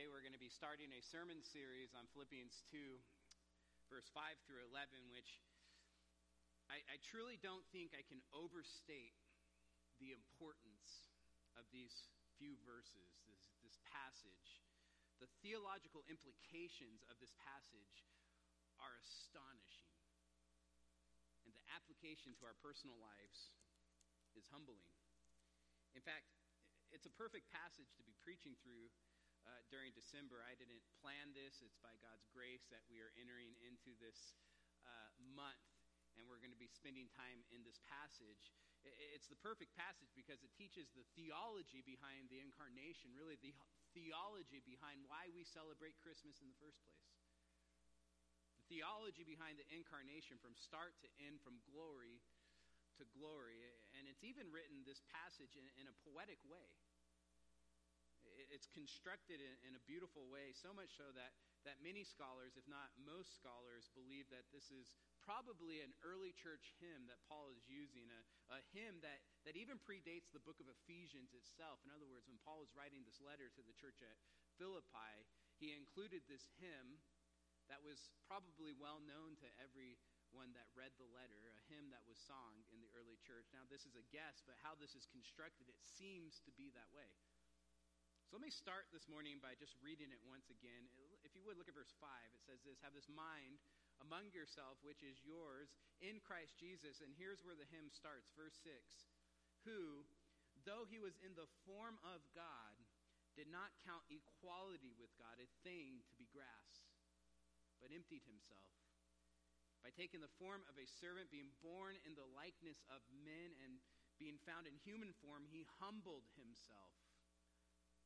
Today we're going to be starting a sermon series on Philippians 2, verse 5 through 11, which I, I truly don't think I can overstate the importance of these few verses, this, this passage. The theological implications of this passage are astonishing. And the application to our personal lives is humbling. In fact, it's a perfect passage to be preaching through uh, during December. I didn't plan this. It's by God's grace that we are entering into this uh, month, and we're going to be spending time in this passage. It's the perfect passage because it teaches the theology behind the incarnation, really, the theology behind why we celebrate Christmas in the first place. The theology behind the incarnation from start to end, from glory to glory. And it's even written, this passage, in, in a poetic way. It's constructed in, in, a beautiful way, so much so that, that many scholars, if not most scholars, believe that this is probably an early church hymn that Paul is using, a, a hymn that, that even predates the book of Ephesians itself. In other words, when Paul was writing this letter to the church at Philippi, he included this hymn that was probably well known to everyone that read the letter, a hymn that was sung in the early church. Now, this is a guess, but how this is constructed, it seems to be that way. So let me start this morning by just reading it once again. If you would look at verse 5, it says this Have this mind among yourself, which is yours in Christ Jesus. And here's where the hymn starts, verse 6 Who, though he was in the form of God, did not count equality with God a thing to be grasped, but emptied himself by taking the form of a servant, being born in the likeness of men, and being found in human form, he humbled himself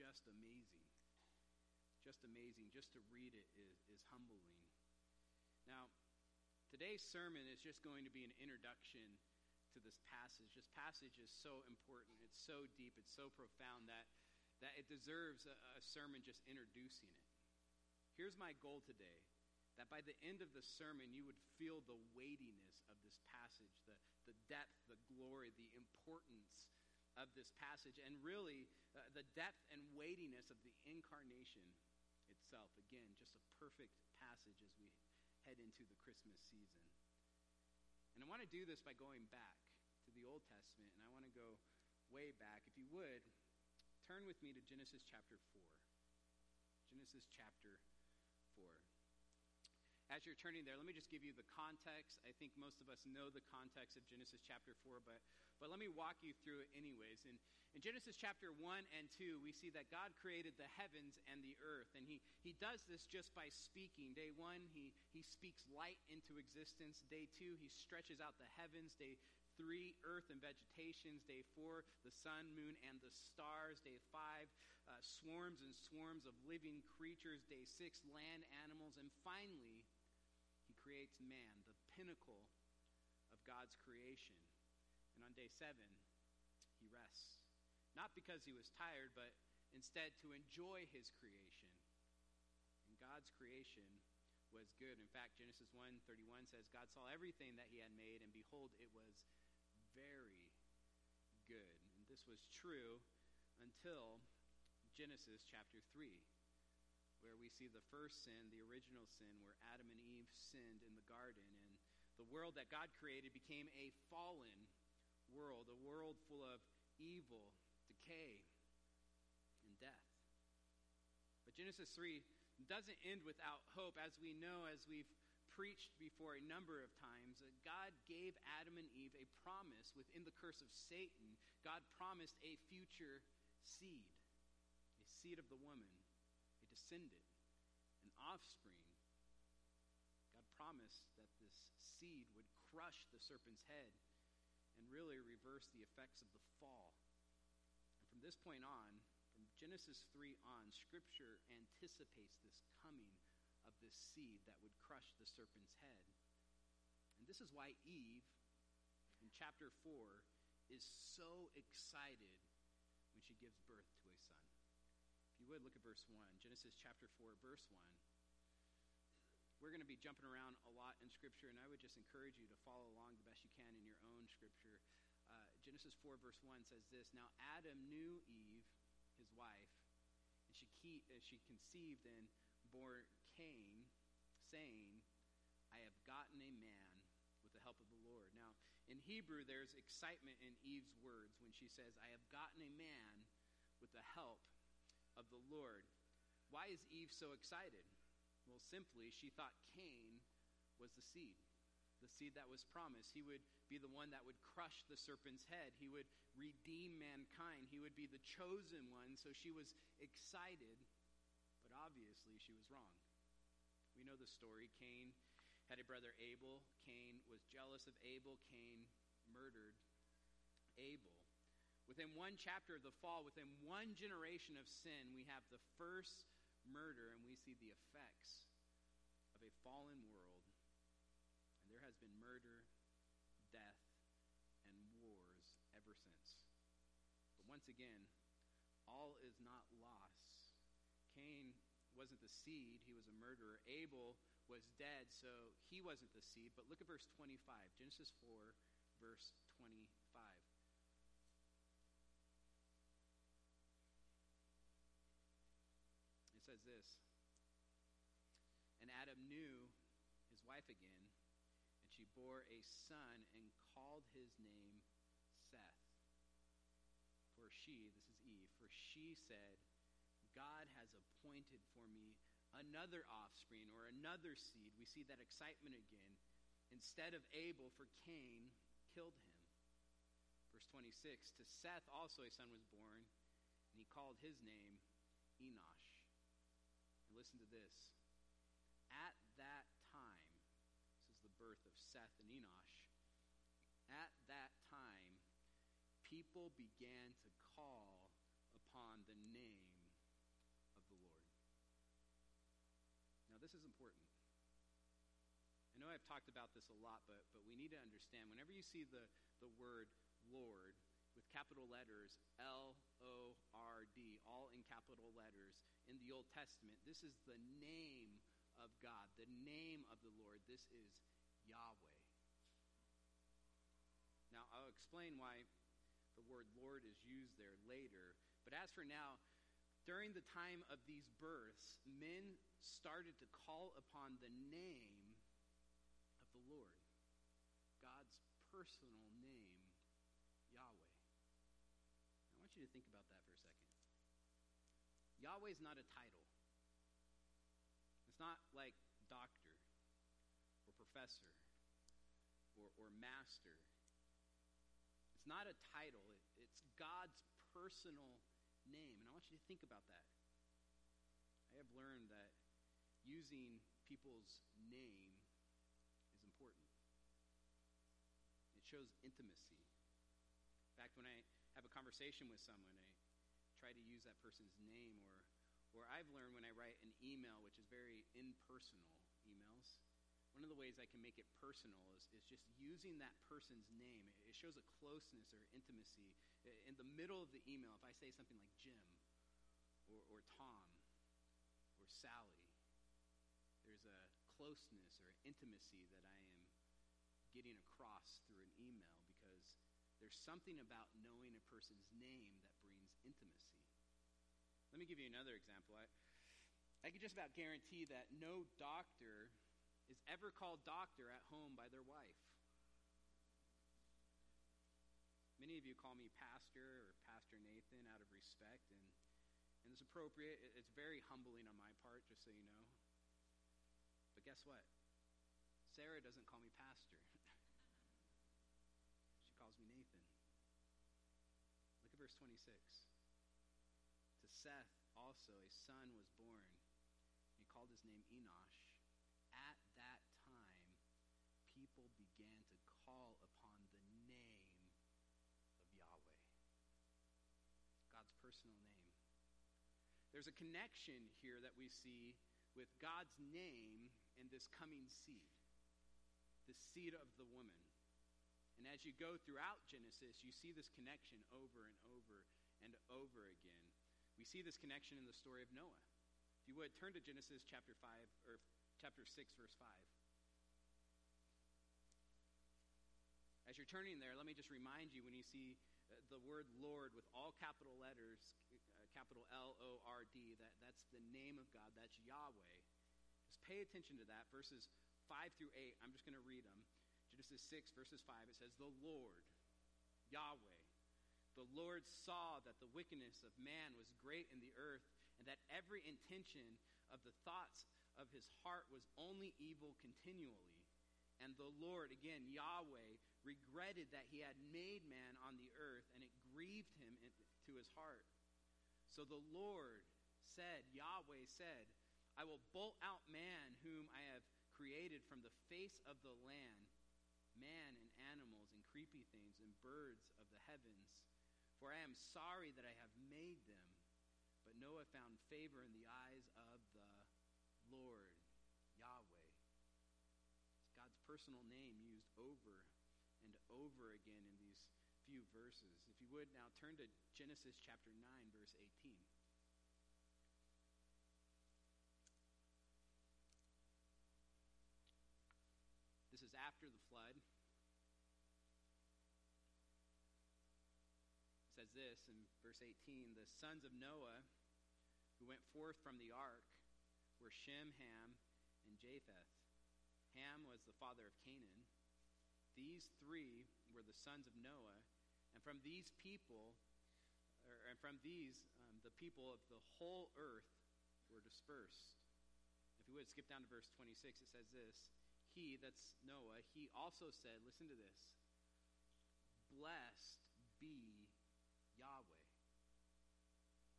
just amazing. Just amazing. Just to read it is, is humbling. Now, today's sermon is just going to be an introduction to this passage. This passage is so important, it's so deep, it's so profound that, that it deserves a, a sermon just introducing it. Here's my goal today that by the end of the sermon, you would feel the weightiness of this passage, the, the depth, the glory, the importance of this passage, and really uh, the depth and weightiness of the incarnation itself. Again, just a perfect passage as we head into the Christmas season. And I want to do this by going back to the Old Testament, and I want to go way back. If you would, turn with me to Genesis chapter 4. Genesis chapter 4 as you're turning there, let me just give you the context. I think most of us know the context of Genesis chapter 4, but, but let me walk you through it anyways. In, in Genesis chapter 1 and 2, we see that God created the heavens and the earth, and he, he does this just by speaking. Day 1, he, he speaks light into existence. Day 2, he stretches out the heavens. Day three, earth and vegetations. Day four, the sun, moon, and the stars. Day five, uh, swarms and swarms of living creatures. Day six, land animals. And finally, creates man, the pinnacle of God's creation. And on day seven, he rests. Not because he was tired, but instead to enjoy his creation. And God's creation was good. In fact, Genesis 1:31 says God saw everything that he had made and behold it was very good. And this was true until Genesis chapter 3 where we see the first sin, the original sin, where Adam and Eve sinned in the garden. And the world that God created became a fallen world, a world full of evil, decay, and death. But Genesis 3 doesn't end without hope. As we know, as we've preached before a number of times, God gave Adam and Eve a promise within the curse of Satan. God promised a future seed, a seed of the woman descendant, an offspring. God promised that this seed would crush the serpent's head and really reverse the effects of the fall. And from this point on, from Genesis 3 on, Scripture anticipates this coming of this seed that would crush the serpent's head. And this is why Eve, in chapter 4, is so excited when she gives birth to a son. If you would, look at verse 1. Genesis chapter 4, verse 1. We're going to be jumping around a lot in Scripture, and I would just encourage you to follow along the best you can in your own Scripture. Uh, Genesis 4, verse 1 says this Now Adam knew Eve, his wife, and she, uh, she conceived and bore Cain, saying, I have gotten a man with the help of the Lord. Now, in Hebrew, there's excitement in Eve's words when she says, I have gotten a man with the help of the Lord. Why is Eve so excited? Well, simply, she thought Cain was the seed, the seed that was promised. He would be the one that would crush the serpent's head, he would redeem mankind, he would be the chosen one. So she was excited, but obviously she was wrong. We know the story. Cain had a brother Abel. Cain was jealous of Abel. Cain murdered Abel. Within one chapter of the fall, within one generation of sin, we have the first murder, and we see the effects of a fallen world. And there has been murder, death, and wars ever since. But once again, all is not lost. Cain wasn't the seed, he was a murderer. Abel was dead, so he wasn't the seed. But look at verse 25, Genesis 4, verse 25. says this And Adam knew his wife again, and she bore a son and called his name Seth. For she, this is Eve, for she said, God has appointed for me another offspring or another seed. We see that excitement again. Instead of Abel, for Cain killed him. Verse 26 To Seth also a son was born, and he called his name Enosh. Listen to this. At that time, this is the birth of Seth and Enosh. At that time, people began to call upon the name of the Lord. Now, this is important. I know I've talked about this a lot, but, but we need to understand whenever you see the, the word Lord capital letters L O R D, all in capital letters, in the Old Testament. This is the name of God, the name of the Lord. This is Yahweh. Now, I'll explain why the word Lord is used there later. But as for now, during the time of these births, men started to call upon the name of the Lord, God's personal name, Yahweh. I want you to think about that for a second. Yahweh is not a title. It's not like doctor or professor or, or master. It's not a title, it, it's God's personal name. And I want you to think about that. I have learned that using people's name is important, it shows intimacy. In fact, when I have a conversation with someone, I try to use that person's name or or I've learned when I write an email, which is very impersonal emails, one of the ways I can make it personal is, is just using that person's name. It shows a closeness or intimacy. In the middle of the email, if I say something like Jim or, or Tom or Sally, there's a closeness or intimacy that I am getting across through an email there's something about knowing a person's name that brings intimacy. Let me give you another example. I, I can just about guarantee that no doctor is ever called doctor at home by their wife. Many of you call me Pastor or Pastor Nathan out of respect, and, and it's appropriate. It's very humbling on my part, just so you know. But guess what? Sarah doesn't call me Pastor, she calls me Nathan. Look at verse 26. To Seth also a son was born. He called his name Enosh. At that time, people began to call upon the name of Yahweh, God's personal name. there's a connection here that we see with God's name and this coming seed, the seed of the woman. And as you go throughout Genesis, you see this connection over and over and over again. We see this connection in the story of Noah. If you would, turn to Genesis chapter 5, or chapter 6, verse 5. As you're turning there, let me just remind you when you see uh, the word Lord with all capital letters, uh, capital L O R D, that, that's the name of God, that's Yahweh. Just pay attention to that. Verses 5 through 8, I'm just going to read them. Genesis 6, verses 5, it says, The Lord, Yahweh, the Lord saw that the wickedness of man was great in the earth, and that every intention of the thoughts of his heart was only evil continually. And the Lord, again, Yahweh, regretted that he had made man on the earth, and it grieved him to his heart. So the Lord said, Yahweh said, I will bolt out man whom I have created from the face of the land, man and animals and creepy things and birds of the heavens. For I am sorry that I have made them. But Noah found favor in the eyes of the Lord, Yahweh. It's God's personal name used over and over again in these few verses. If you would now turn to Genesis chapter 9, verse 18. This is after the flood. Says this in verse 18 The sons of Noah who went forth from the ark were Shem, Ham, and Japheth. Ham was the father of Canaan. These three were the sons of Noah, and from these people, or, and from these, um, the people of the whole earth were dispersed. If you would skip down to verse 26, it says this He, that's Noah, he also said, listen to this, blessed be Yahweh.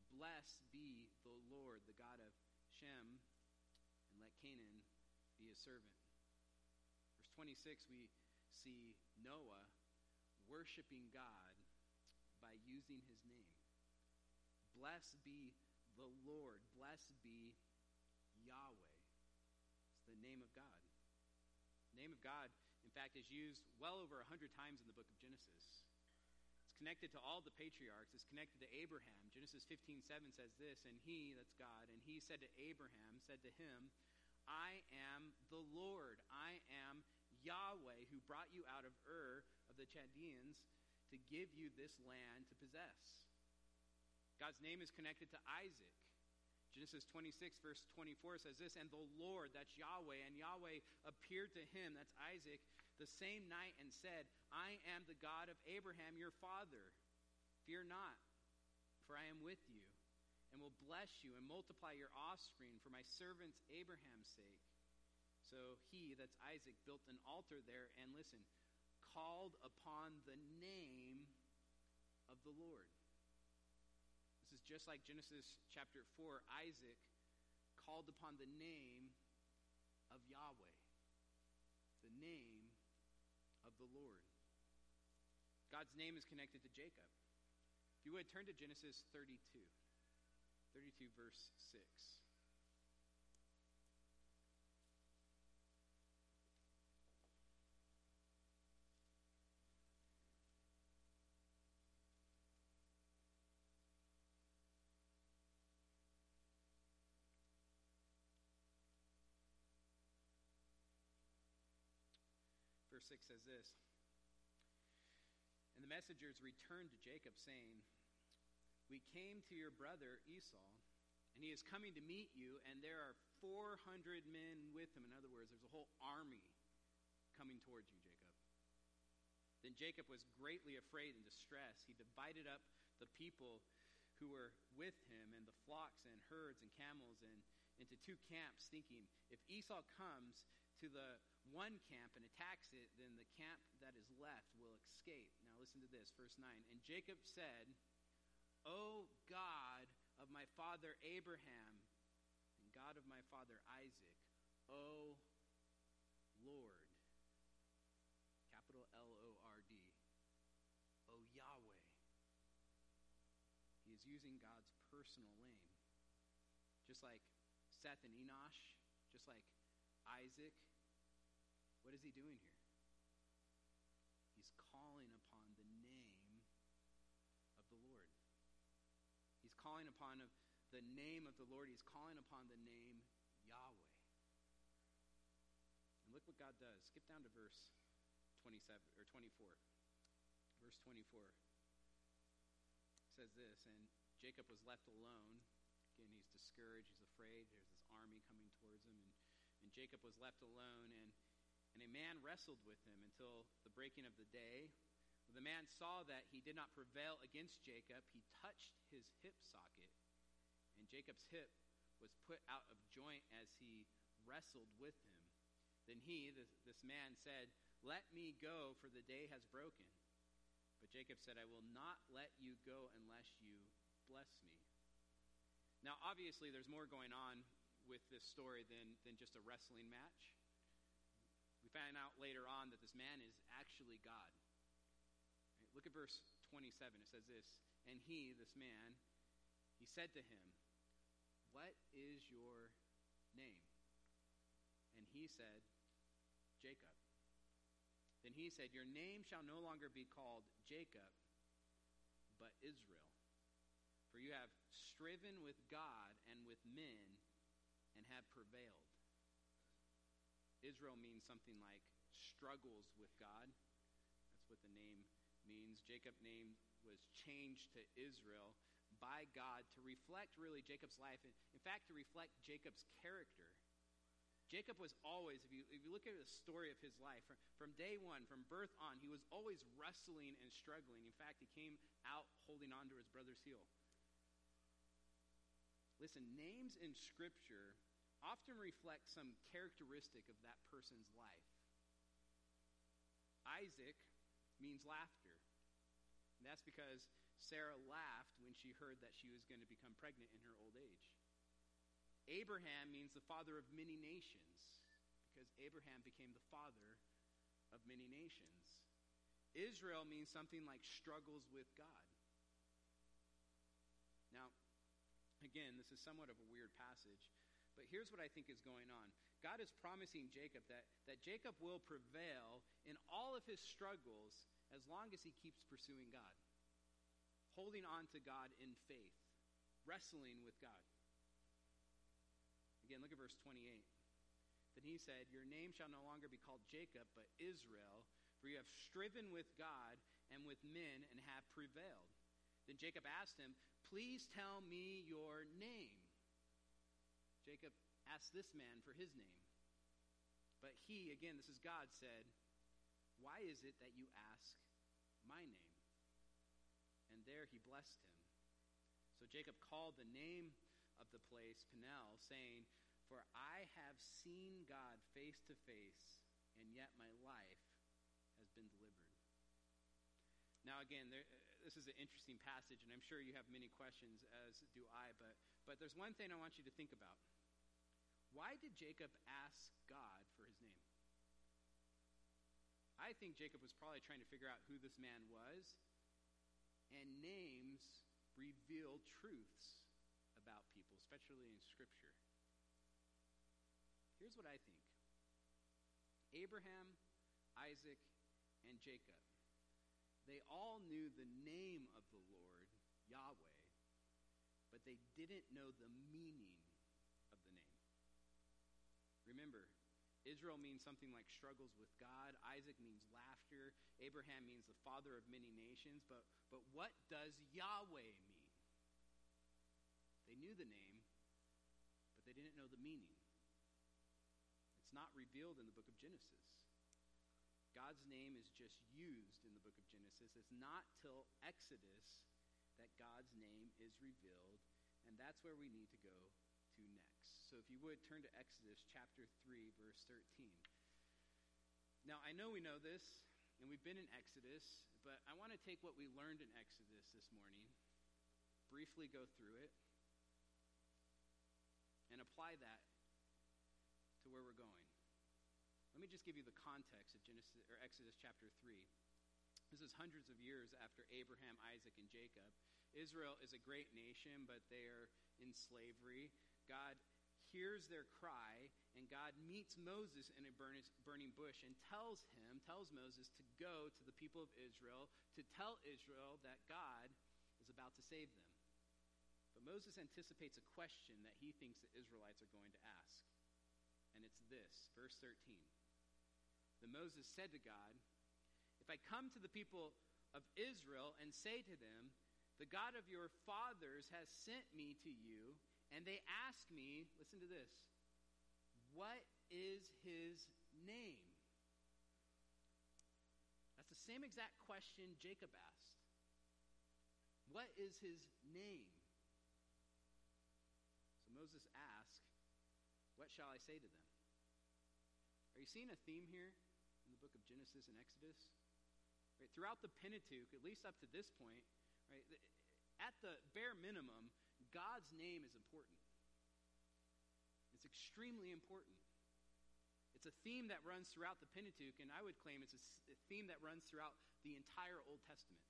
Blessed be the Lord, the God of Shem, and let Canaan be his servant. Verse 26, we see Noah worshiping God by using his name. Blessed be the Lord. Blessed be Yahweh. It's the name of God. The name of God, in fact, is used well over a hundred times in the book of Genesis. Connected to all the patriarchs. It's connected to Abraham. Genesis 15, 7 says this, and he, that's God, and he said to Abraham, said to him, I am the Lord. I am Yahweh who brought you out of Ur of the Chaldeans to give you this land to possess. God's name is connected to Isaac. Genesis 26, verse 24 says this, And the Lord, that's Yahweh, and Yahweh appeared to him, that's Isaac, the same night and said, I am the God of Abraham your father. Fear not, for I am with you, and will bless you and multiply your offspring for my servant Abraham's sake. So he, that's Isaac, built an altar there and listen, called upon the name of the Lord. This is just like Genesis chapter 4. Isaac called upon the name of Yahweh, the name the Lord. God's name is connected to Jacob. If you would turn to Genesis 32, 32 verse 6. Verse 6 says this And the messengers returned to Jacob, saying, We came to your brother Esau, and he is coming to meet you, and there are 400 men with him. In other words, there's a whole army coming towards you, Jacob. Then Jacob was greatly afraid and distressed. He divided up the people who were with him and the flocks and herds and camels and into two camps, thinking, if Esau comes to the one camp and attacks it, then the camp that is left will escape. Now listen to this, verse 9. And Jacob said, O God of my father Abraham, and God of my father Isaac, O Lord, capital L O R D, O Yahweh. He is using God's personal name. just like Seth and Enosh, just like Isaac. What is he doing here? He's calling upon the name of the Lord. He's calling upon the name of the Lord. He's calling upon the name Yahweh. And look what God does. Skip down to verse 27 or 24. Verse 24 says this, and Jacob was left alone. Again, he's discouraged, he's afraid. There's this army coming towards him, and, and Jacob was left alone, and, and a man wrestled with him until the breaking of the day. When the man saw that he did not prevail against Jacob, he touched his hip socket, and Jacob's hip was put out of joint as he wrestled with him. Then he, this, this man, said, Let me go, for the day has broken. But Jacob said, I will not let you go unless you bless me. Now, obviously, there's more going on with this story than, than just a wrestling match. Find out later on that this man is actually God. Right, look at verse 27. It says this And he, this man, he said to him, What is your name? And he said, Jacob. Then he said, Your name shall no longer be called Jacob, but Israel. For you have striven with God and with men and have prevailed. Israel means something like struggles with God. That's what the name means. Jacob's name was changed to Israel by God to reflect really Jacob's life. In fact, to reflect Jacob's character. Jacob was always, if you, if you look at the story of his life, from, from day one, from birth on, he was always wrestling and struggling. In fact, he came out holding on to his brother's heel. Listen, names in Scripture often reflect some characteristic of that person's life. Isaac means laughter. And that's because Sarah laughed when she heard that she was going to become pregnant in her old age. Abraham means the father of many nations because Abraham became the father of many nations. Israel means something like struggles with God. Now, again, this is somewhat of a weird passage, but here's what I think is going on. God is promising Jacob that, that Jacob will prevail in all of his struggles as long as he keeps pursuing God, holding on to God in faith, wrestling with God. Again, look at verse 28. Then he said, Your name shall no longer be called Jacob, but Israel, for you have striven with God and with men and have prevailed. Then Jacob asked him, Please tell me your name. Jacob asked this man for his name. But he, again, this is God, said, Why is it that you ask my name? And there he blessed him. So Jacob called the name of the place Peniel, saying, For I have seen God face to face, and yet my life. Now, again, there, uh, this is an interesting passage, and I'm sure you have many questions, as do I, but, but there's one thing I want you to think about. Why did Jacob ask God for his name? I think Jacob was probably trying to figure out who this man was, and names reveal truths about people, especially in Scripture. Here's what I think Abraham, Isaac, and Jacob, they all knew the name of the Lord, Yahweh, but they didn't know the meaning of the name. Remember, Israel means something like struggles with God. Isaac means laughter. Abraham means the father of many nations. But, but what does Yahweh mean? They knew the name, but they didn't know the meaning. It's not revealed in the book of Genesis. God's name is just used in the book of Genesis. It's not till Exodus that God's name is revealed, and that's where we need to go to next. So if you would turn to Exodus chapter 3, verse 13. Now, I know we know this, and we've been in Exodus, but I want to take what we learned in Exodus this morning, briefly go through it, and apply that to where we're going. Let me just give you the context of Genesis or Exodus chapter 3. This is hundreds of years after Abraham, Isaac, and Jacob. Israel is a great nation, but they are in slavery. God hears their cry, and God meets Moses in a burning bush and tells him, tells Moses to go to the people of Israel to tell Israel that God is about to save them. But Moses anticipates a question that he thinks the Israelites are going to ask. And it's this, verse 13. Then Moses said to God, If I come to the people of Israel and say to them, The God of your fathers has sent me to you, and they ask me, listen to this, what is his name? That's the same exact question Jacob asked. What is his name? So Moses asked, What shall I say to them? Are you seeing a theme here book of Genesis and Exodus? Right, throughout the Pentateuch, at least up to this point, right, at the bare minimum, God's name is important. It's extremely important. It's a theme that runs throughout the Pentateuch, and I would claim it's a theme that runs throughout the entire Old Testament.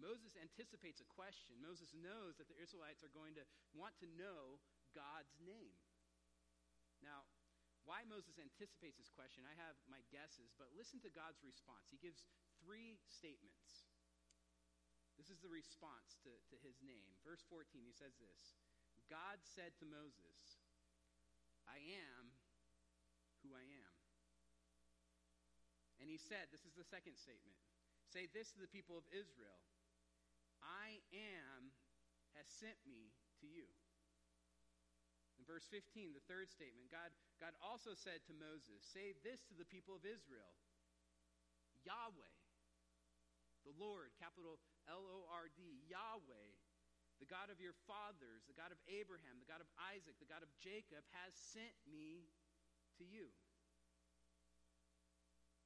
Moses anticipates a question. Moses knows that the Israelites are going to want to know God's name. Now, why Moses anticipates this question, I have my guesses, but listen to God's response. He gives three statements. This is the response to, to his name. Verse 14, he says this God said to Moses, I am who I am. And he said, This is the second statement say this to the people of Israel I am has sent me to you. In verse 15, the third statement, God, God also said to Moses, Say this to the people of Israel Yahweh, the Lord, capital L O R D, Yahweh, the God of your fathers, the God of Abraham, the God of Isaac, the God of Jacob, has sent me to you.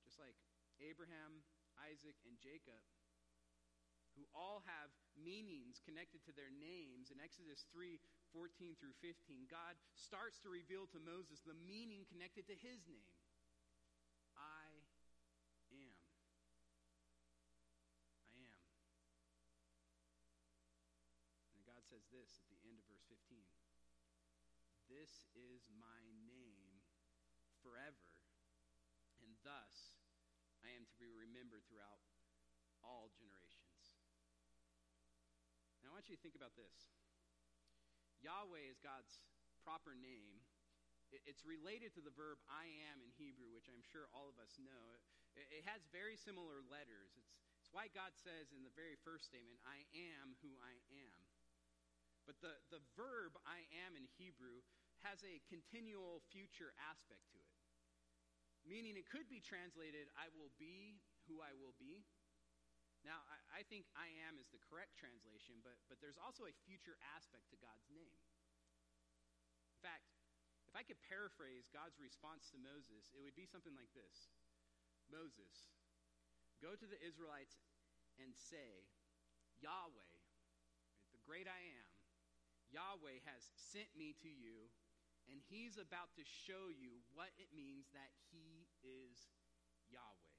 Just like Abraham, Isaac, and Jacob, who all have meanings connected to their names. In Exodus 3 14 through 15, God starts to reveal to Moses the meaning connected to his name I am. I am. And God says this at the end of verse 15 This is my name forever, and thus I am to be remembered throughout all generations. Now, I want you to think about this Yahweh is God's proper name. It's related to the verb I am in Hebrew, which I'm sure all of us know. It has very similar letters. It's, it's why God says in the very first statement, I am who I am. But the, the verb I am in Hebrew has a continual future aspect to it, meaning it could be translated, I will be who I will be. Now, I, I think I am is the correct translation, but, but there's also a future aspect to God's name. In fact, if I could paraphrase God's response to Moses, it would be something like this Moses, go to the Israelites and say, Yahweh, the great I am, Yahweh has sent me to you, and he's about to show you what it means that he is Yahweh.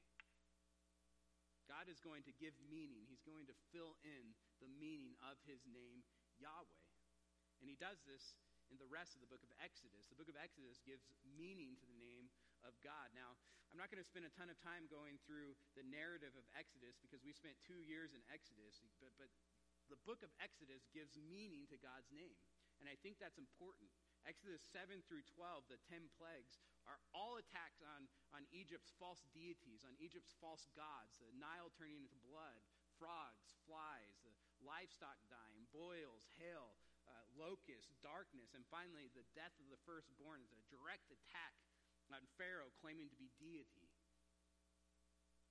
God is going to give meaning. He's going to fill in the meaning of his name, Yahweh. And he does this in the rest of the book of Exodus. The book of Exodus gives meaning to the name of God. Now, I'm not going to spend a ton of time going through the narrative of Exodus because we spent two years in Exodus, but, but the book of Exodus gives meaning to God's name. And I think that's important. Exodus 7 through 12, the 10 plagues, are all attacks on, on Egypt's false deities, on Egypt's false gods, the Nile turning into blood, frogs, flies, the livestock dying, boils, hail, uh, locusts, darkness, and finally the death of the firstborn is a direct attack on Pharaoh claiming to be deity.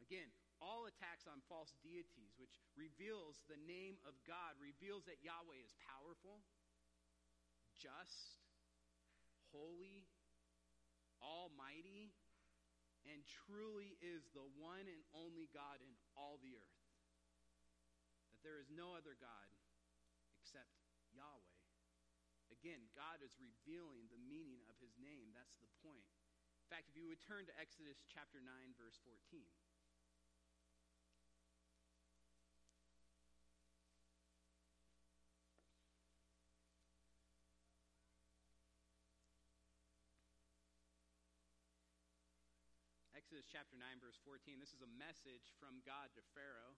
Again, all attacks on false deities, which reveals the name of God, reveals that Yahweh is powerful, just, holy, almighty, and truly is the one and only God in all the earth. That there is no other God except Yahweh. Again, God is revealing the meaning of his name. That's the point. In fact, if you would turn to Exodus chapter 9, verse 14. Exodus chapter 9, verse 14. This is a message from God to Pharaoh.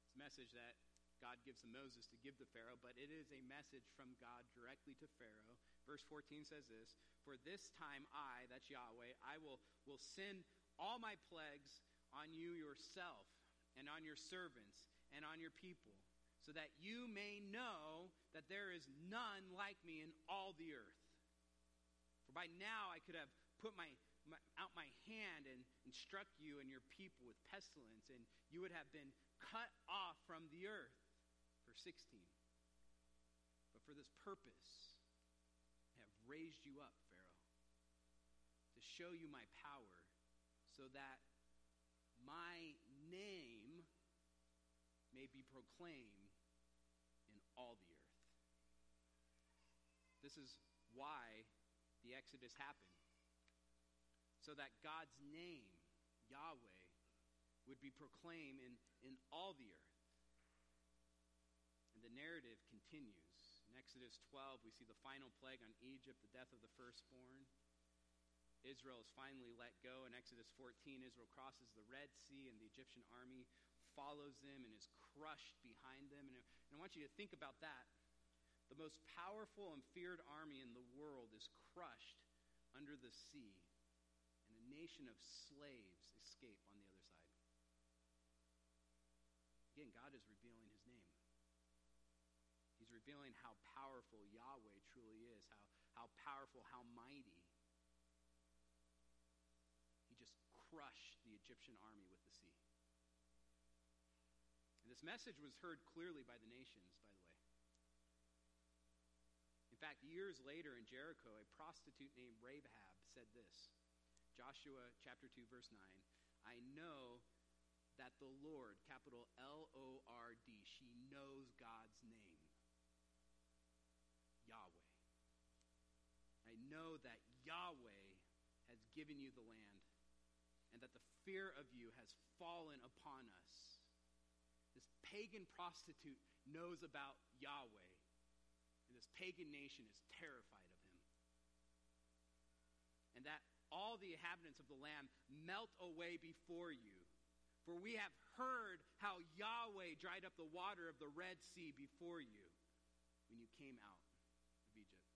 It's a message that God gives to Moses to give to Pharaoh, but it is a message from God directly to Pharaoh. Verse 14 says this For this time I, that's Yahweh, I will, will send all my plagues on you yourself, and on your servants, and on your people, so that you may know that there is none like me in all the earth. For by now I could have put my, out my hand and, and struck you and your people with pestilence, and you would have been cut off from the earth. Verse 16. But for this purpose, I have raised you up, Pharaoh, to show you my power, so that my name may be proclaimed in all the earth. This is why the Exodus happened. So that God's name, Yahweh, would be proclaimed in, in all the earth. And the narrative continues. In Exodus 12, we see the final plague on Egypt, the death of the firstborn. Israel is finally let go. In Exodus 14, Israel crosses the Red Sea, and the Egyptian army follows them and is crushed behind them. And I want you to think about that. The most powerful and feared army in the world is crushed under the sea, and nation of slaves escape on the other side. Again, God is revealing his name. He's revealing how powerful Yahweh truly is, how, how powerful, how mighty. He just crushed the Egyptian army with the sea. And this message was heard clearly by the nations, by the way. In fact, years later in Jericho, a prostitute named Rahab said this Joshua chapter 2, verse 9 I know that the Lord, capital L O R D, she knows God's name Yahweh. I know that Yahweh has given you the land and that the fear of you has fallen upon us. This pagan prostitute knows about Yahweh and this pagan nation is terrified of him. And that all the inhabitants of the land melt away before you. For we have heard how Yahweh dried up the water of the Red Sea before you when you came out of Egypt.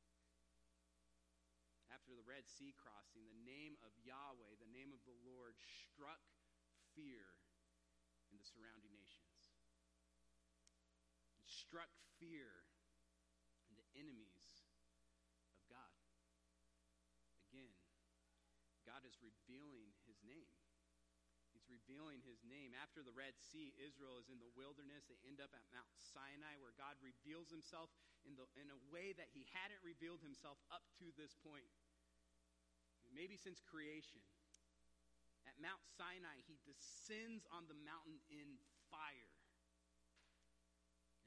After the Red Sea crossing, the name of Yahweh, the name of the Lord, struck fear in the surrounding nations. It struck fear in the enemies of God. Again, God is revealing his name. He's revealing his name. After the Red Sea, Israel is in the wilderness. They end up at Mount Sinai, where God reveals himself in, the, in a way that he hadn't revealed himself up to this point. Maybe since creation. At Mount Sinai, he descends on the mountain in fire.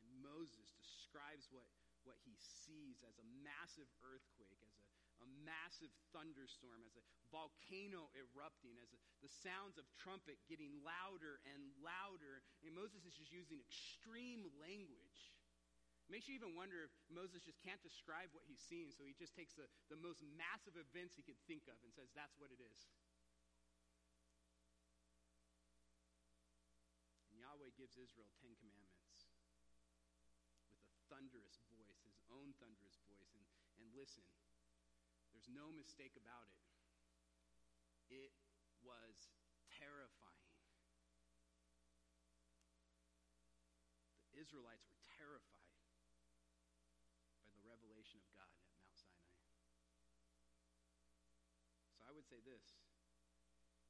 And Moses describes what what he sees as a massive earthquake, as a, a massive thunderstorm, as a volcano erupting, as a, the sounds of trumpet getting louder and louder. And Moses is just using extreme language. It makes you even wonder if Moses just can't describe what he's seeing, so he just takes the, the most massive events he could think of and says, that's what it is. And Yahweh gives Israel Ten Commandments with a thunderous voice, his own thunderous voice. And, and listen, there's no mistake about it. It was terrifying. The Israelites were terrified by the revelation of God at Mount Sinai. So I would say this,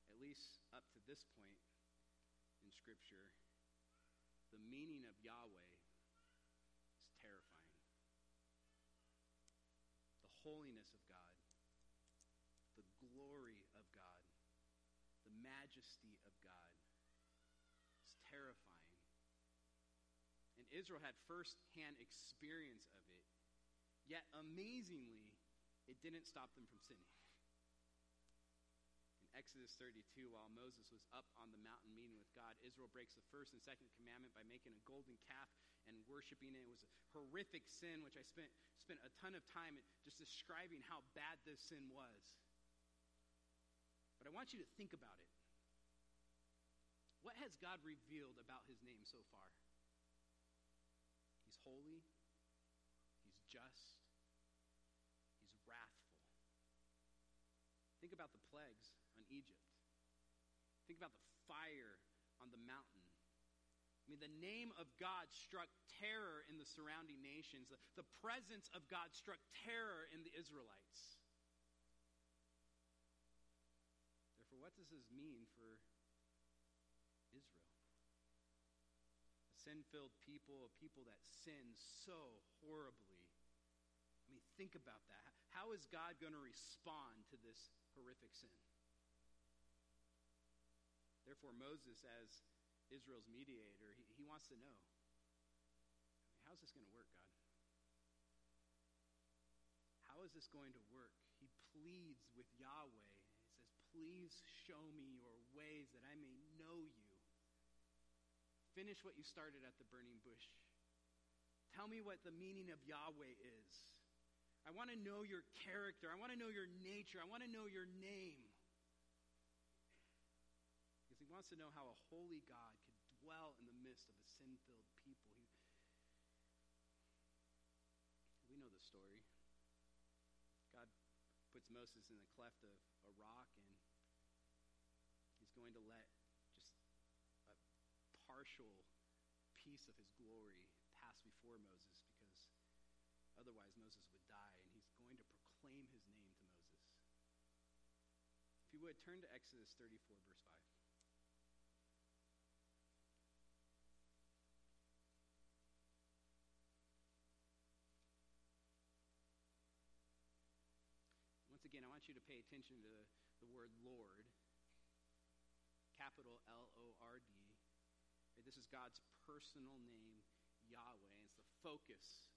at least up to this point in Scripture, the meaning of Yahweh is terrifying. The holiness of God, the glory of God, the majesty of God. It's terrifying. And Israel had firsthand experience of it. Yet, amazingly, it didn't stop them from sinning. In Exodus 32, while Moses was up on the mountain meeting with God, Israel breaks the first and second commandment by making a golden calf and worshiping it. It was a horrific sin, which I spent, spent a ton of time just describing how bad this sin was. But I want you to think about it. What has God revealed about his name so far? He's holy, he's just, he's wrathful. Think about the plagues on Egypt. Think about the fire on the mountain. I mean, the name of God struck terror in the surrounding nations. The, the presence of God struck terror in the Israelites. Therefore, what does this mean for Israel? A sin filled people, a people that sin so horribly. I mean, think about that. How is God going to respond to this horrific sin? Therefore, Moses, as Israel's mediator, he, he wants to know how's this going to work, God? How is this going to work? He pleads with Yahweh. He says, Please show me your ways that I may know you. Finish what you started at the burning bush. Tell me what the meaning of Yahweh is. I want to know your character. I want to know your nature. I want to know your name Because he wants to know how a holy God could dwell in the midst of a sin filled people. He, we know the story. God puts Moses in the cleft of a rock, and he's going to let partial piece of his glory pass before Moses because otherwise Moses would die, and he's going to proclaim his name to Moses. If you would, turn to Exodus 34, verse 5. Once again, I want you to pay attention to the word Lord, capital L O R D. This is God's personal name, Yahweh. It's the focus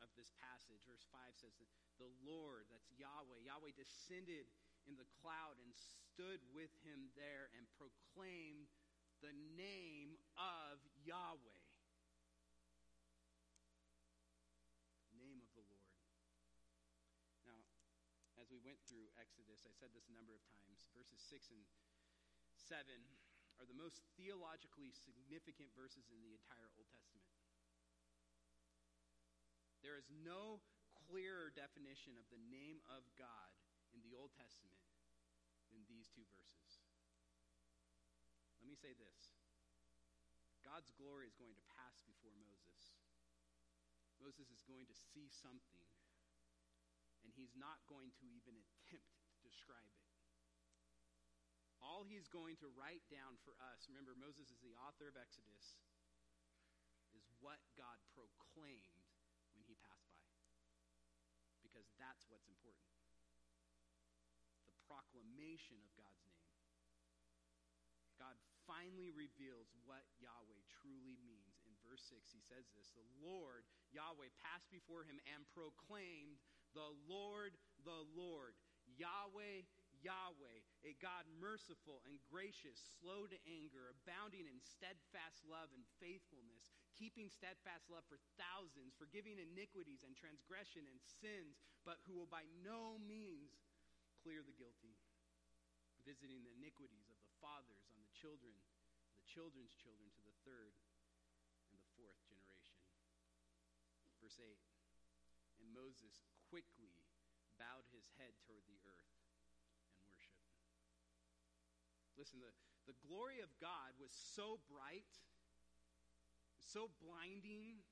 of this passage. Verse 5 says that the Lord, that's Yahweh, Yahweh descended in the cloud and stood with him there and proclaimed the name of Yahweh. Name of the Lord. Now, as we went through Exodus, I said this a number of times, verses 6 and 7 are the most theologically significant verses in the entire Old Testament. There is no clearer definition of the name of God in the Old Testament than these two verses. Let me say this God's glory is going to pass before Moses. Moses is going to see something and he's not going to even attempt to describe it. All he's going to write down for us, remember, Moses is the author of Exodus, is what God proclaimed when he passed by. Because that's what's important. The proclamation of God's name. God finally reveals what Yahweh truly means. In verse 6, he says this The Lord, Yahweh, passed before him and proclaimed the Lord, the Lord, Yahweh, Yahweh, a God merciful and gracious, slow to anger, abounding in steadfast love and faithfulness, keeping steadfast love for thousands, forgiving iniquities and transgression and sins, but who will by no means clear the guilty, visiting the iniquities of the fathers on the children, the children's children to the third and the fourth generation. Verse 8 And Moses quickly bowed his head toward the earth and worshiped. Listen, the, the glory of God was so bright, so blinding,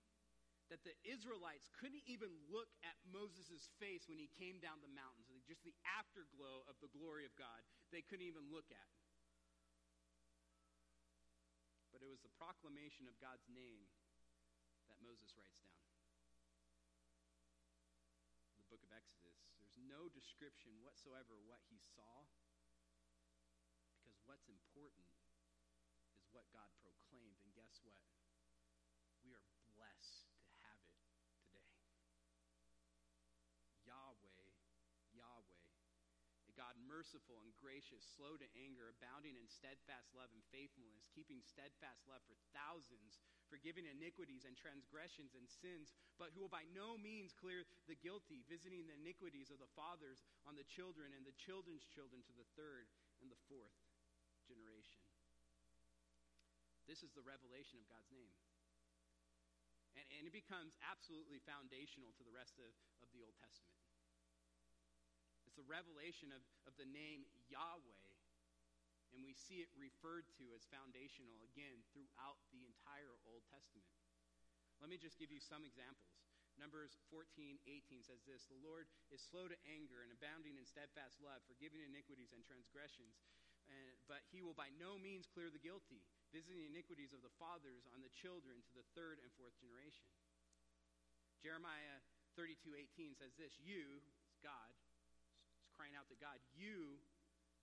that the Israelites couldn't even look at Moses' face when he came down the mountains. Just the afterglow of the glory of God, they couldn't even look at. But it was the proclamation of God's name that Moses writes down The book of Exodus. There's no description whatsoever what he saw what's important is what God proclaimed. And guess what? We are blessed to have it today. Yahweh, Yahweh, a God merciful and gracious, slow to anger, abounding in steadfast love and faithfulness, keeping steadfast love for thousands forgiving iniquities and transgressions and sins, but who will by no means clear the guilty, visiting the iniquities of the fathers on the children and the children's children to the third and the fourth generation. This is the revelation of God's name. And, and it becomes absolutely foundational to the rest of, of the Old Testament. It's the revelation of, of the name Yahweh, and we see it referred to as foundational again throughout the entire Old Testament. Let me just give you some examples. Numbers 14, 18 says this The Lord is slow to anger and abounding in steadfast love, forgiving iniquities and transgressions. And, but he will by no means clear the guilty, visiting the iniquities of the fathers on the children to the third and fourth generation. Jeremiah 32, 18 says this You, God, is crying out to God, you,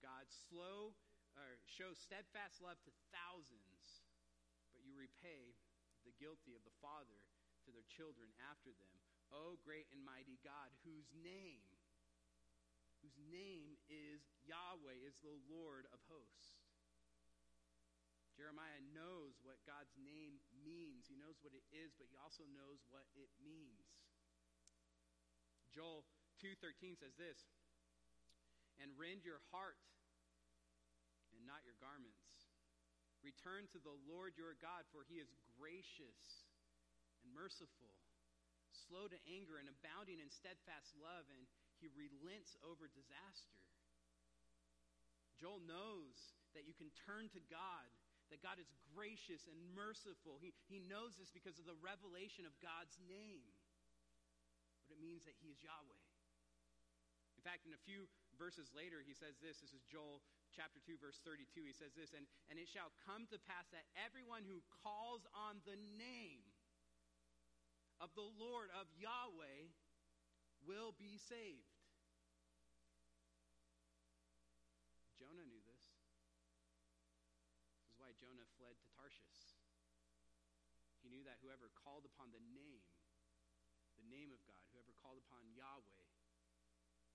God, slow or show steadfast love to thousands, but you repay the guilty of the father to their children after them. O great and mighty God, whose name, whose name is Yahweh, is the Lord of hosts. Jeremiah knows what God's name means. He knows what it is, but he also knows what it means. Joel 2:13 says this, "And rend your heart and not your garments." Return to the Lord your God, for he is gracious and merciful, slow to anger and abounding in steadfast love, and he relents over disaster. Joel knows that you can turn to God, that God is gracious and merciful. He, he knows this because of the revelation of God's name. But it means that he is Yahweh. In fact, in a few verses later, he says this. This is Joel chapter 2, verse 32, he says this, and, and it shall come to pass that everyone who calls on the name of the Lord, of Yahweh, will be saved. Jonah knew this. This is why Jonah fled to Tarshish. He knew that whoever called upon the name, the name of God, whoever called upon Yahweh,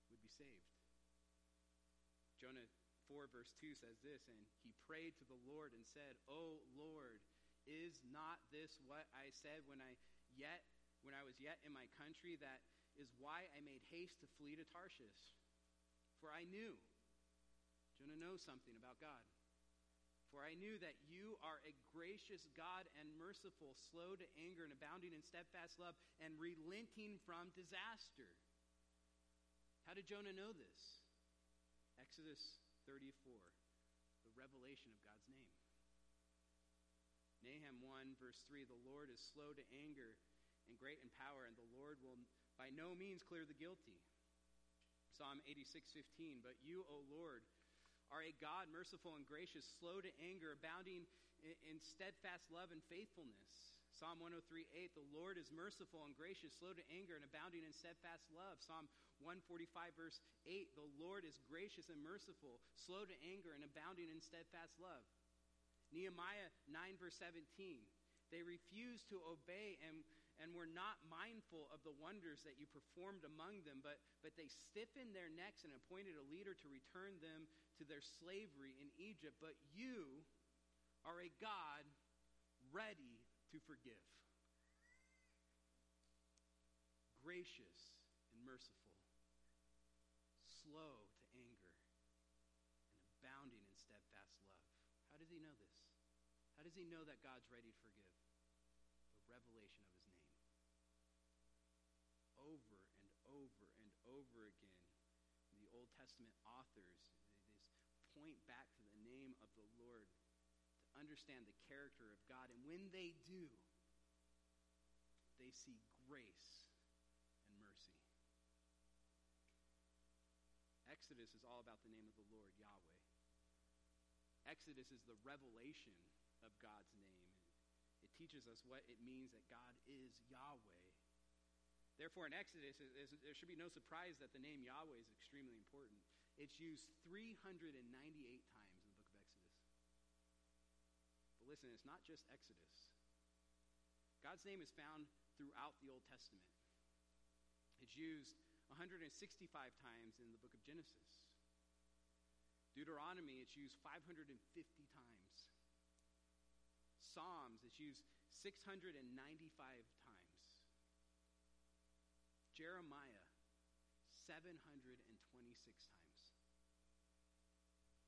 would be saved. Jonah 4, verse 2 says this And he prayed to the Lord and said, O Lord, is not this what I said when I yet when I was yet in my country? That is why I made haste to flee to Tarshish. For I knew, Jonah knows something about God. For I knew that you are a gracious God and merciful, slow to anger and abounding in steadfast love, and relenting from disaster. How did Jonah know this? Exodus 34, the revelation of God's name. Nahum 1, verse 3 The Lord is slow to anger and great in power, and the Lord will by no means clear the guilty. Psalm 86, 15 But you, O Lord, are a God merciful and gracious, slow to anger, abounding in steadfast love and faithfulness. Psalm 103, 8, the Lord is merciful and gracious, slow to anger, and abounding in steadfast love. Psalm 145, verse 8, the Lord is gracious and merciful, slow to anger, and abounding in steadfast love. Nehemiah 9, verse 17, they refused to obey and, and were not mindful of the wonders that you performed among them, but, but they stiffened their necks and appointed a leader to return them to their slavery in Egypt. But you are a God ready to forgive. Gracious and merciful, slow to anger, and abounding in steadfast love. How does he know this? How does he know that God's ready to forgive? The revelation of his name. Over and over and over again, the Old Testament authors point back to the name of the Lord to understand the character of God. And when they do, they see grace and mercy. Exodus is all about the name of the Lord, Yahweh. Exodus is the revelation of God's name. It teaches us what it means that God is Yahweh. Therefore, in Exodus, there should be no surprise that the name Yahweh is extremely important. It's used 398 times in the book of Exodus. But listen, it's not just Exodus. God's name is found throughout the Old Testament. It's used 165 times in the book of Genesis. Deuteronomy, it's used 550 times. Psalms, it's used 695 times. Jeremiah, 726 times.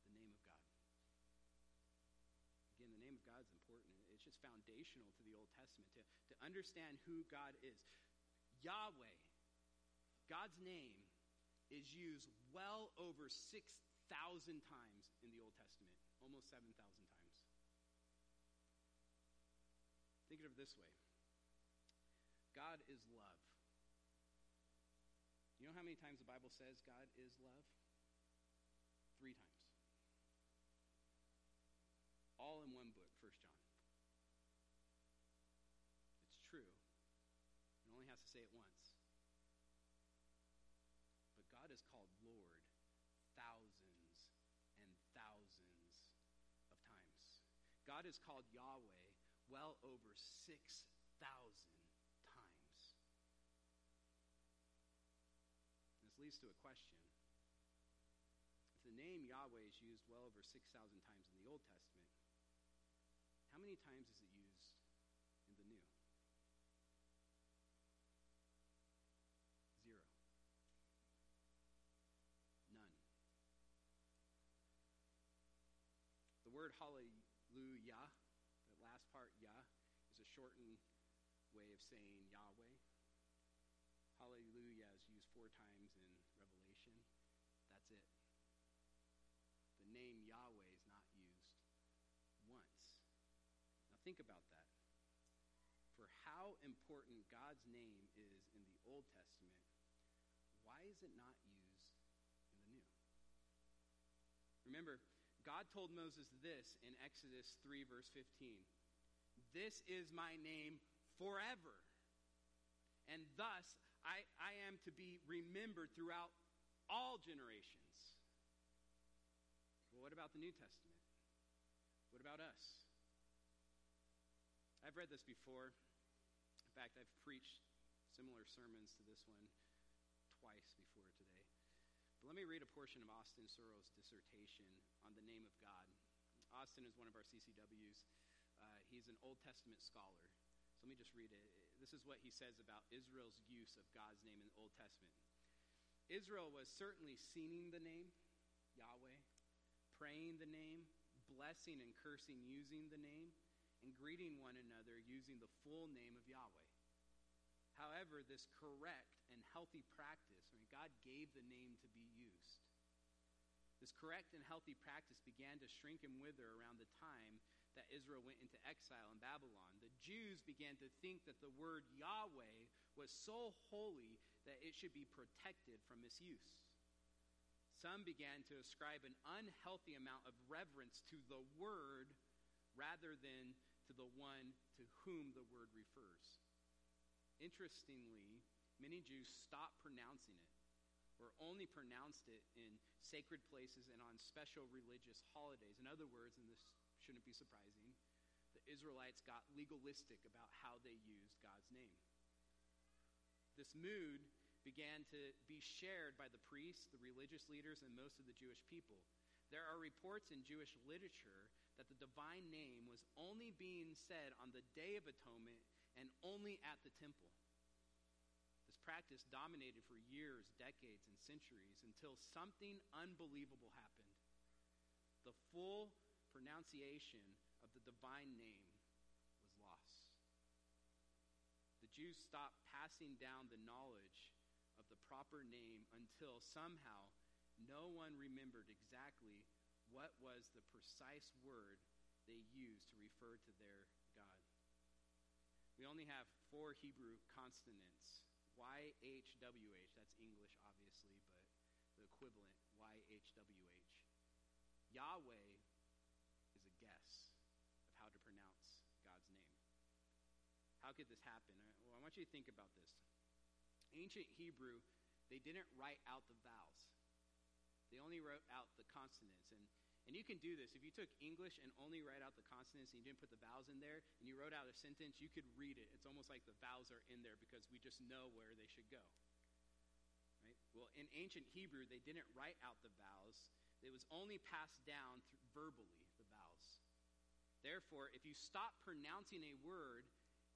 The name of God. Again, the name of of God is important. It's just foundational to the Old Testament to, to understand who God is. Yahweh, God's name, is used well over 6,000 times in the Old Testament, almost 7,000 times. Think of it this way God is love. You know how many times the Bible says God is love? Three times. All in one book, First John. It's true. It only has to say it once. But God is called Lord thousands and thousands of times. God is called Yahweh well over 6,000 times. This leads to a question. If the name Yahweh is used well over 6,000 times in the Old Testament, how many times is it used in the New? Zero. None. The word hallelujah, that last part, Yah, is a shortened way of saying Yahweh. Hallelujah is used four times in Revelation. That's it. The name Yahweh is not used once. Now think about that. For how important God's name is in the Old Testament, why is it not used in the New? Remember, God told Moses this in Exodus 3, verse 15 This is my name forever. And thus I, I am to be remembered throughout all generations. Well, what about the New Testament? What about us? I've read this before. In fact, I've preached similar sermons to this one twice before. But let me read a portion of Austin Sorrow's dissertation on the name of God. Austin is one of our CCWs. Uh, he's an Old Testament scholar. So let me just read it. This is what he says about Israel's use of God's name in the Old Testament. Israel was certainly singing the name, Yahweh, praying the name, blessing and cursing using the name, and greeting one another using the full name of Yahweh. However, this correct and healthy practice, I mean, God gave the name to be. This correct and healthy practice began to shrink and wither around the time that Israel went into exile in Babylon, the Jews began to think that the word Yahweh was so holy that it should be protected from misuse. Some began to ascribe an unhealthy amount of reverence to the word rather than to the one to whom the word refers. Interestingly, many Jews stopped pronouncing it or only pronounced it in sacred places and on special religious holidays. In other words, and this shouldn't be surprising. The Israelites got legalistic about how they used God's name. This mood began to be shared by the priests, the religious leaders, and most of the Jewish people. There are reports in Jewish literature that the divine name was only being said on the Day of Atonement and only at the temple. Practice dominated for years, decades, and centuries until something unbelievable happened. The full pronunciation of the divine name was lost. The Jews stopped passing down the knowledge of the proper name until somehow no one remembered exactly what was the precise word they used to refer to their God. We only have four Hebrew consonants YHWH. That's English, obviously, but the equivalent YHWH. Yahweh is a guess of How to pronounce God's name. How could this happen? Uh, well, I want you to think about this. Ancient Hebrew, they didn't write out the vowels. They only wrote out the consonants. And, and you can do this. If you took English and only write out the consonants and you didn't put the vowels in there, and you wrote out a sentence, you could read it. It's almost like the vowels are in there because we just know where they should go. Right? Well, in ancient Hebrew, they didn't write out the vowels. It was only passed down verbally, the vowels. Therefore, if you stop pronouncing a word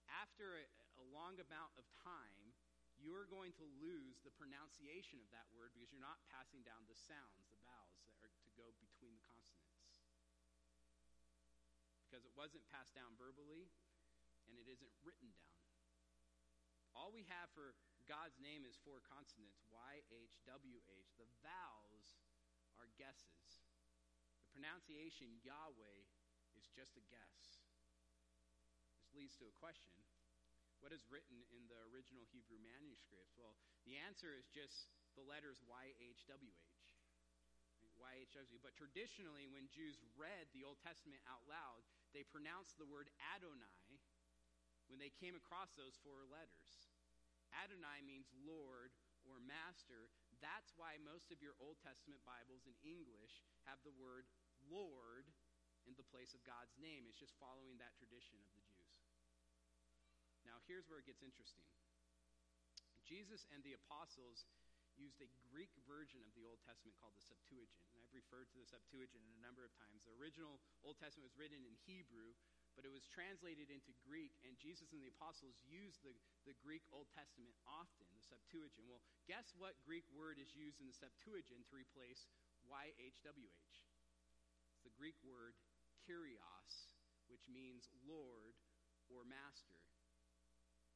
after a, a long amount of time, you're going to lose the pronunciation of that word because you're not passing down the sounds, the vowels that are to go between the consonants. Because it wasn't passed down verbally and it isn't written down. All we have for God's name is four consonants Y, H, W, H. The vowels are guesses. The pronunciation Yahweh is just a guess. This leads to a question What is written in the original Hebrew manuscripts? Well, the answer is just the letters Y, H, W, H. YHWH. But traditionally, when Jews read the Old Testament out loud, they pronounced the word Adonai when they came across those four letters. Adonai means Lord or Master. That's why most of your Old Testament Bibles in English have the word Lord in the place of God's name. It's just following that tradition of the Jews. Now, here's where it gets interesting Jesus and the apostles used a Greek version of the Old Testament called the Septuagint. And I've referred to the Septuagint a number of times. The original Old Testament was written in Hebrew, but it was translated into Greek, and Jesus and the apostles used the, the Greek Old Testament often, the Septuagint. Well, guess what Greek word is used in the Septuagint to replace YHWH? It's the Greek word Kyrios, which means Lord or Master.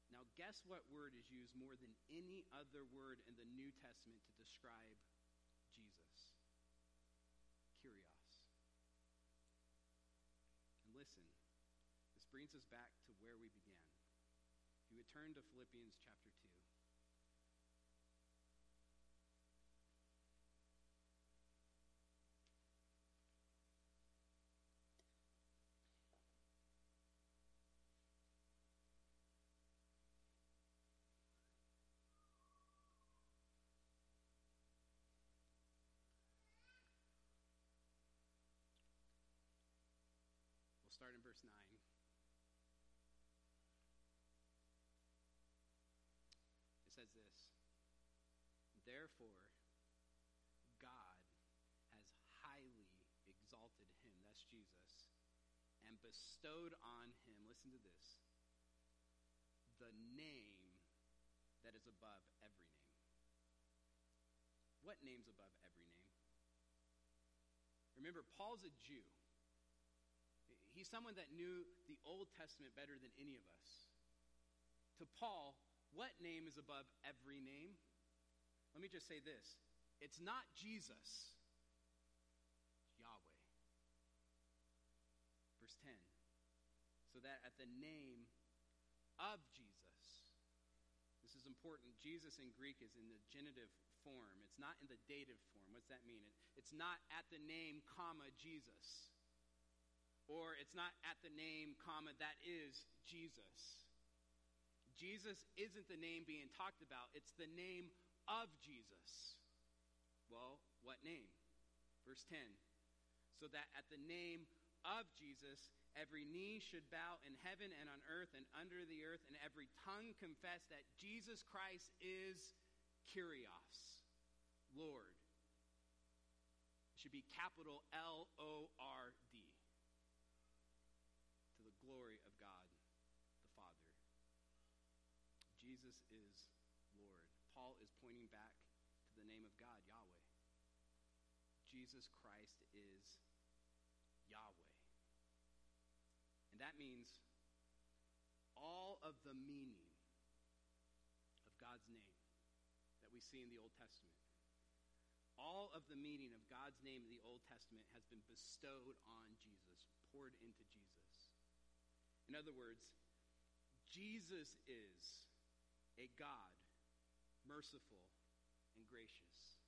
Now, guess what word is used more than any other word in the New Testament to describe Jesus? Kyrios. And listen, this brings us back to where we began. If you would turn to Philippians chapter 2. Start in verse 9. It says this Therefore, God has highly exalted him, that's Jesus, and bestowed on him, listen to this, the name that is above every name. What name's above every name? Remember, Paul's a Jew. He's someone that knew the Old Testament better than any of us. To Paul, what name is above every name? Let me just say this it's not Jesus, it's Yahweh. Verse 10 so that at the name of Jesus, this is important. Jesus in Greek is in the genitive form. It's not in the dative form. What's that mean? It, it's not at the name, comma, Jesus or it's not at the name, comma, that is Jesus. Jesus isn't the name being talked about, it's the name of Jesus. Well, what name? Verse 10 So that at the name of Jesus, every knee should bow in heaven and on earth and under the earth, and every tongue confess that Jesus Christ is Kyrios, Lord. It should be capital L O R D glory of God the Father. Jesus is Lord. Paul is pointing back to the name of God, Yahweh. Jesus Christ is Yahweh. And that means all of the meaning of God's name that we see in the Old Testament, all of the meaning of God's name in the Old Testament has been bestowed on Jesus, poured into Jesus. In other words, Jesus is a God, merciful and gracious,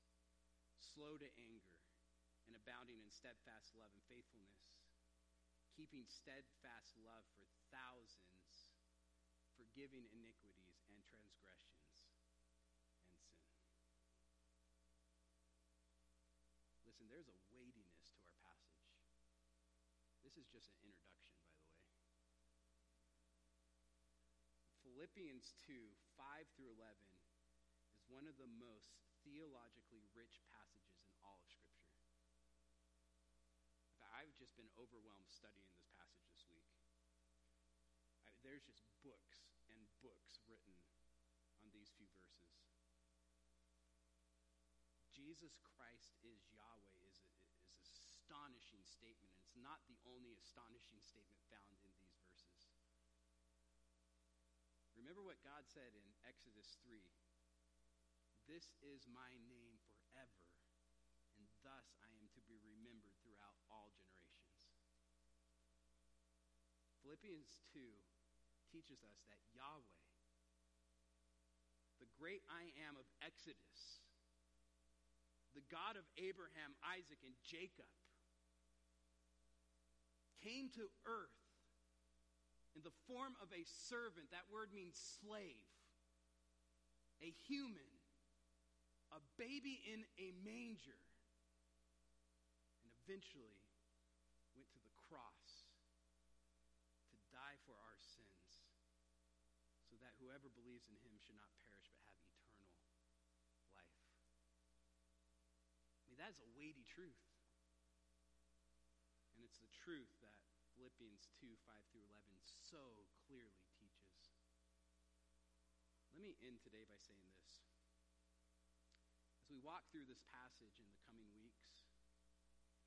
slow to anger, and abounding in steadfast love and faithfulness, keeping steadfast love for thousands, forgiving iniquities and transgressions and sin. Listen, there's a weightiness to our passage. This is just an introduction, by the way. Philippians 2 5 through 11 is one of the most theologically rich passages in all of Scripture. I've just been overwhelmed studying this passage this week. I, there's just books and books written on these few verses. Jesus Christ is Yahweh is a, is a astonishing statement, and it's not the only astonishing statement found in these verses. Remember what God said in Exodus 3 This is my name forever, and thus I am to be remembered throughout all generations. Philippians 2 teaches us that Yahweh, the great I am of Exodus, the God of Abraham, Isaac, and Jacob, came to earth in the form of a servant. That word means slave, a human, a baby in a manger, and eventually went to the cross to die for our sins so that whoever believes in him should not perish but have eternal life. I mean, that is a weighty truth. And it's the truth that Philippians 2 5 through 11 so clearly teaches. Let me end today by saying this. As we walk through this passage in the coming weeks,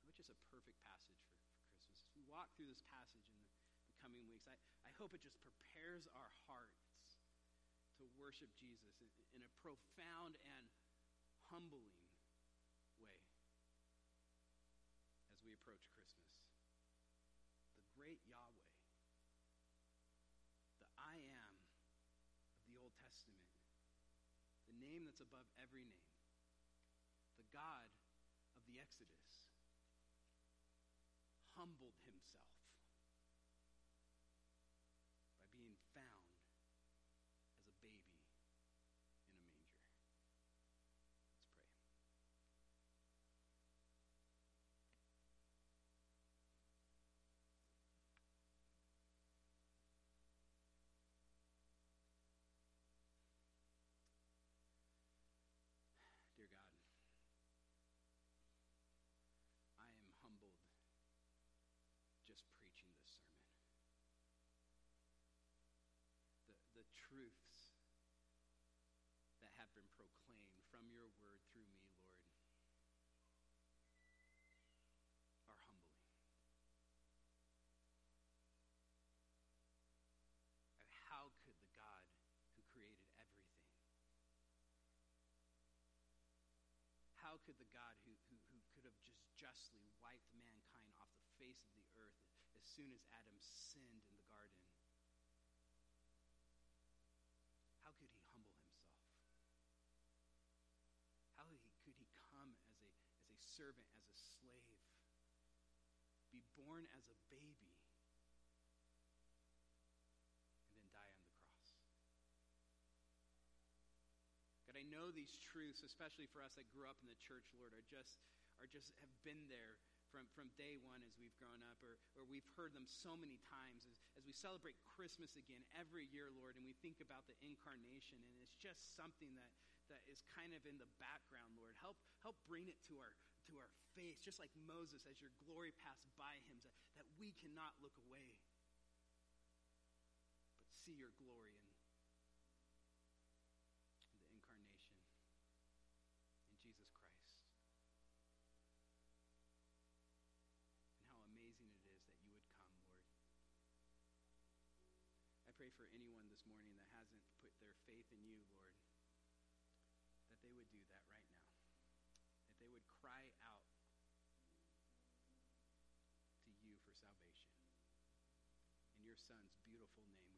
which is a perfect passage for, for Christmas, as we walk through this passage in the, the coming weeks, I, I hope it just prepares our hearts to worship Jesus in, in a profound and humbling way as we approach Christmas great Yahweh, the I am of the Old Testament, the name that's above every name, the God of the Exodus, humbled himself by being found as a baby in a manger. Let's pray. Dear God, I am humbled just preaching this sermon. The, the truths that have been proclaimed from your word through me, Lord, are humbling. And how could the God who created everything how could the God who, who, who could have just justly wiped mankind off the face of the earth as soon as Adam sinned in the garden, how could he humble himself? How he, could he come as a, as a servant, as a slave, be born as a baby, and then die on the cross? God, I know these truths, especially for us that grew up in the church, Lord, are just are just have been there from, from day one as we've grown up, or, or we've heard them so many times as, as we celebrate Christmas again every year, Lord, and we think about the incarnation, and it's just something that, that is kind of in the background, Lord. Help help bring it to our to our face, just like Moses, as your glory passed by him, that, that we cannot look away, but see your glory in the incarnation in Jesus Christ. And how amazing it is that you would come, Lord. I pray for anyone this morning that hasn't put their faith in you, Lord, would do that right now. That they would cry out to you for salvation. In your Son's beautiful name.